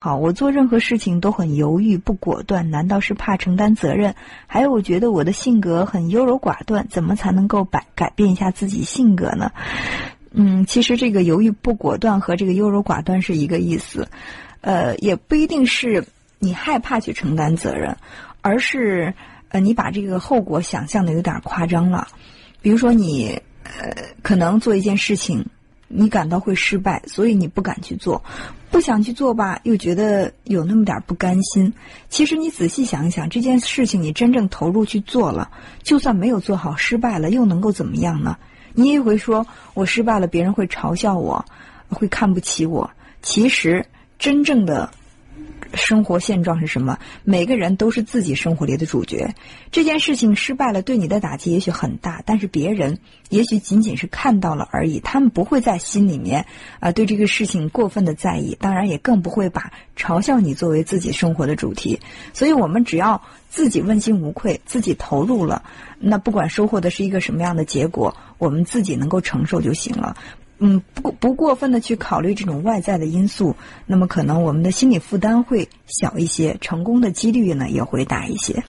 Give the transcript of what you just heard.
好，我做任何事情都很犹豫不果断，难道是怕承担责任？还有，我觉得我的性格很优柔寡断，怎么才能够改改变一下自己性格呢？嗯，其实这个犹豫不果断和这个优柔寡断是一个意思，呃，也不一定是你害怕去承担责任，而是呃你把这个后果想象的有点夸张了。比如说你呃可能做一件事情。你感到会失败，所以你不敢去做，不想去做吧，又觉得有那么点不甘心。其实你仔细想一想，这件事情你真正投入去做了，就算没有做好，失败了又能够怎么样呢？你也会说我失败了，别人会嘲笑我，会看不起我。其实真正的。生活现状是什么？每个人都是自己生活里的主角。这件事情失败了，对你的打击也许很大，但是别人也许仅仅是看到了而已，他们不会在心里面啊对这个事情过分的在意，当然也更不会把嘲笑你作为自己生活的主题。所以，我们只要自己问心无愧，自己投入了，那不管收获的是一个什么样的结果，我们自己能够承受就行了。嗯，不不过分的去考虑这种外在的因素，那么可能我们的心理负担会小一些，成功的几率呢也会大一些。